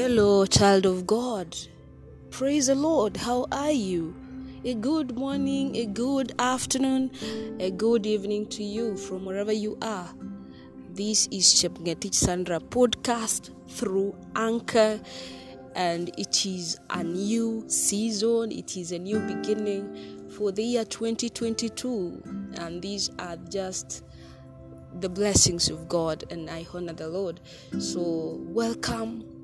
Hello, child of God. Praise the Lord. How are you? A good morning, a good afternoon, a good evening to you from wherever you are. This is Chepngetich Sandra podcast through Anchor, and it is a new season, it is a new beginning for the year 2022. And these are just the blessings of God, and I honor the Lord. So, welcome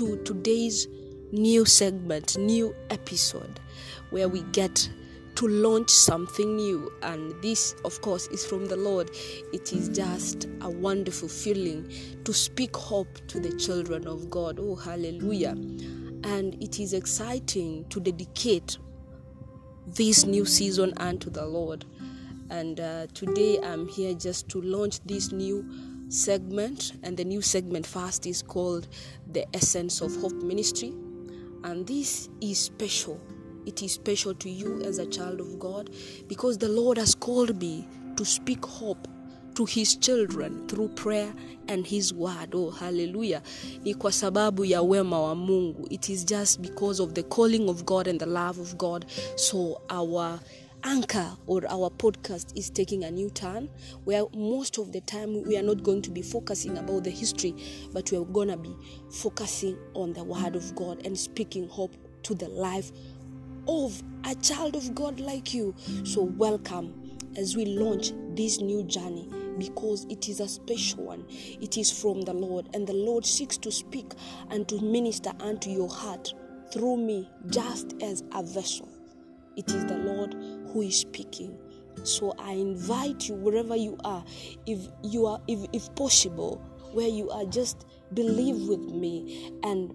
to today's new segment, new episode, where we get to launch something new. And this, of course, is from the Lord. It is just a wonderful feeling to speak hope to the children of God. Oh, hallelujah. And it is exciting to dedicate this new season unto the Lord. And uh, today I'm here just to launch this new segment, and the new segment first is called The Essence of Hope Ministry. And this is special. It is special to you as a child of God because the Lord has called me to speak hope to his children through prayer and his word. Oh, hallelujah. Ni kwa sababu ya wema wa Mungu. It is just because of the calling of God and the love of God. So our anchor or our podcast is taking a new turn where most of the time we are not going to be focusing about the history but we are going to be focusing on the word of god and speaking hope to the life of a child of god like you. So welcome as we launch this new journey because it is a special one. It is from the lord and the lord seeks to speak and to minister unto your heart through me just as a vessel. It is the Lord who is speaking. So I invite you wherever you are, if you are, if, if possible, where you are, just believe with me and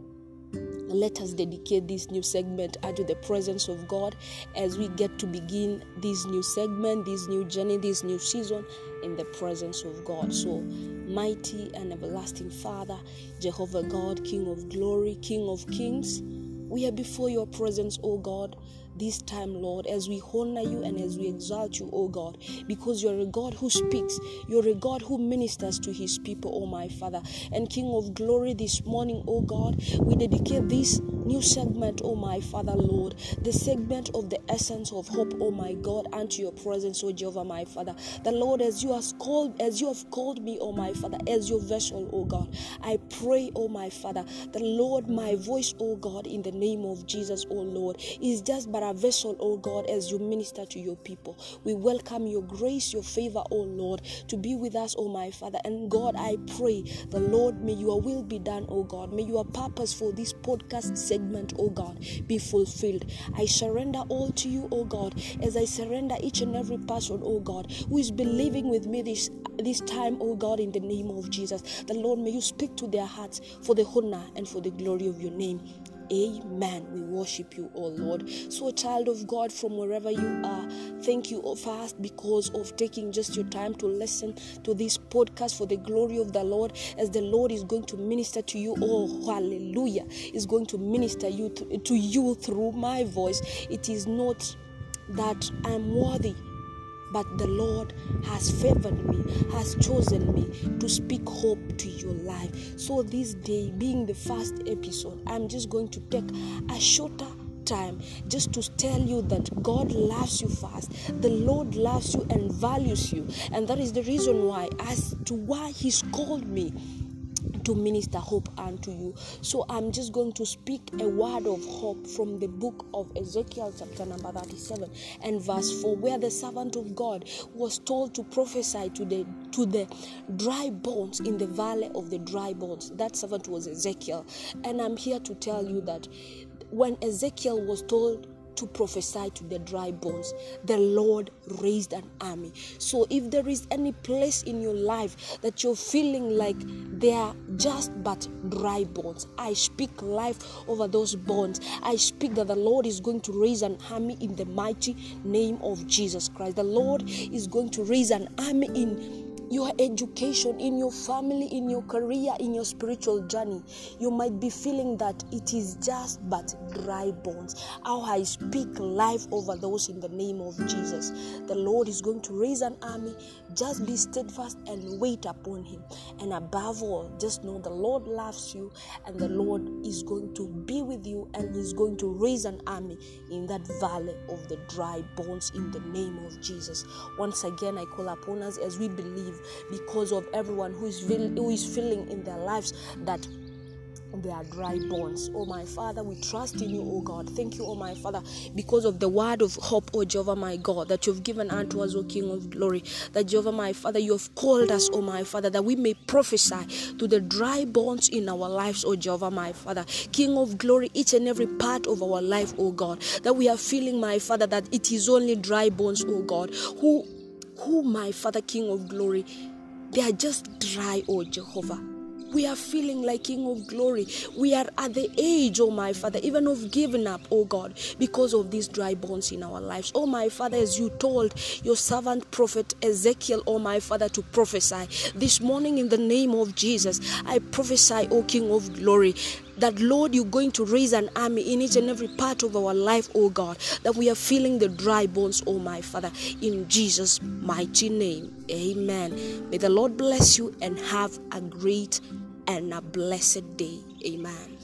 let us dedicate this new segment unto the presence of God as we get to begin this new segment, this new journey, this new season in the presence of God. So, mighty and everlasting Father, Jehovah God, King of glory, King of kings, we are before your presence, O God this time, Lord, as we honor you and as we exalt you, O God, because you're a God who speaks, you're a God who ministers to his people, O my Father. And King of glory, this morning, O God, we dedicate this new segment, O my Father, Lord, the segment of the essence of hope, O my God, unto your presence, O Jehovah, my Father. The Lord, as you have called, as you have called me, O my Father, as your vessel, O God, I pray, O my Father, the Lord, my voice, O God, in the name of Jesus, O Lord, is just but a vessel, O God, as you minister to your people. We welcome your grace, your favor, O Lord, to be with us, O my Father. And God, I pray, the Lord, may your will be done, O God. May your purpose for this podcast segment, O God, be fulfilled. I surrender all to you, O God, as I surrender each and every person, O God, who is believing with me this this time, O God, in the name of Jesus. The Lord, may you speak to their hearts for the honor and for the glory of your name. Amen. We worship you, oh Lord. So, child of God, from wherever you are, thank you first because of taking just your time to listen to this podcast for the glory of the Lord. As the Lord is going to minister to you, oh hallelujah, is going to minister you to you through my voice. It is not that I'm worthy but the Lord has favored me, has chosen me to speak hope to your life. So, this day, being the first episode, I'm just going to take a shorter time just to tell you that God loves you first. The Lord loves you and values you. And that is the reason why, as to why He's called me to minister hope unto you. So I'm just going to speak a word of hope from the book of Ezekiel, chapter number 37 and verse 4, where the servant of God was told to prophesy to the to the dry bones in the valley of the dry bones. That servant was Ezekiel. And I'm here to tell you that when Ezekiel was told to prophesy to the dry bones. The Lord raised an army. So, if there is any place in your life that you're feeling like they are just but dry bones, I speak life over those bones. I speak that the Lord is going to raise an army in the mighty name of Jesus Christ. The Lord is going to raise an army in your education, in your family, in your career, in your spiritual journey, you might be feeling that it is just but dry bones. How I speak life over those in the name of Jesus. The Lord is going to raise an army. Just be steadfast and wait upon Him. And above all, just know the Lord loves you and the Lord is going to be with you and He's going to raise an army in that valley of the dry bones in the name of Jesus. Once again, I call upon us as we believe because of everyone who is, who is feeling in their lives that they are dry bones. Oh, my Father, we trust in you, oh God. Thank you, oh my Father, because of the word of hope, oh Jehovah, my God, that you've given unto us, oh King of glory. That Jehovah, my Father, you have called us, oh my Father, that we may prophesy to the dry bones in our lives, oh Jehovah, my Father. King of glory, each and every part of our life, oh God, that we are feeling, my Father, that it is only dry bones, oh God, who, who, my Father, King of glory, they are just dry, oh Jehovah we are feeling like King of Glory. We are at the age, oh my Father, even of giving up, oh God, because of these dry bones in our lives. Oh my Father, as you told your servant prophet Ezekiel, oh my Father, to prophesy this morning in the name of Jesus, I prophesy, oh King of Glory, that Lord, you're going to raise an army in each and every part of our life, oh God, that we are feeling the dry bones, oh my Father, in Jesus' mighty name. Amen. May the Lord bless you and have a great and a blessed day. Amen.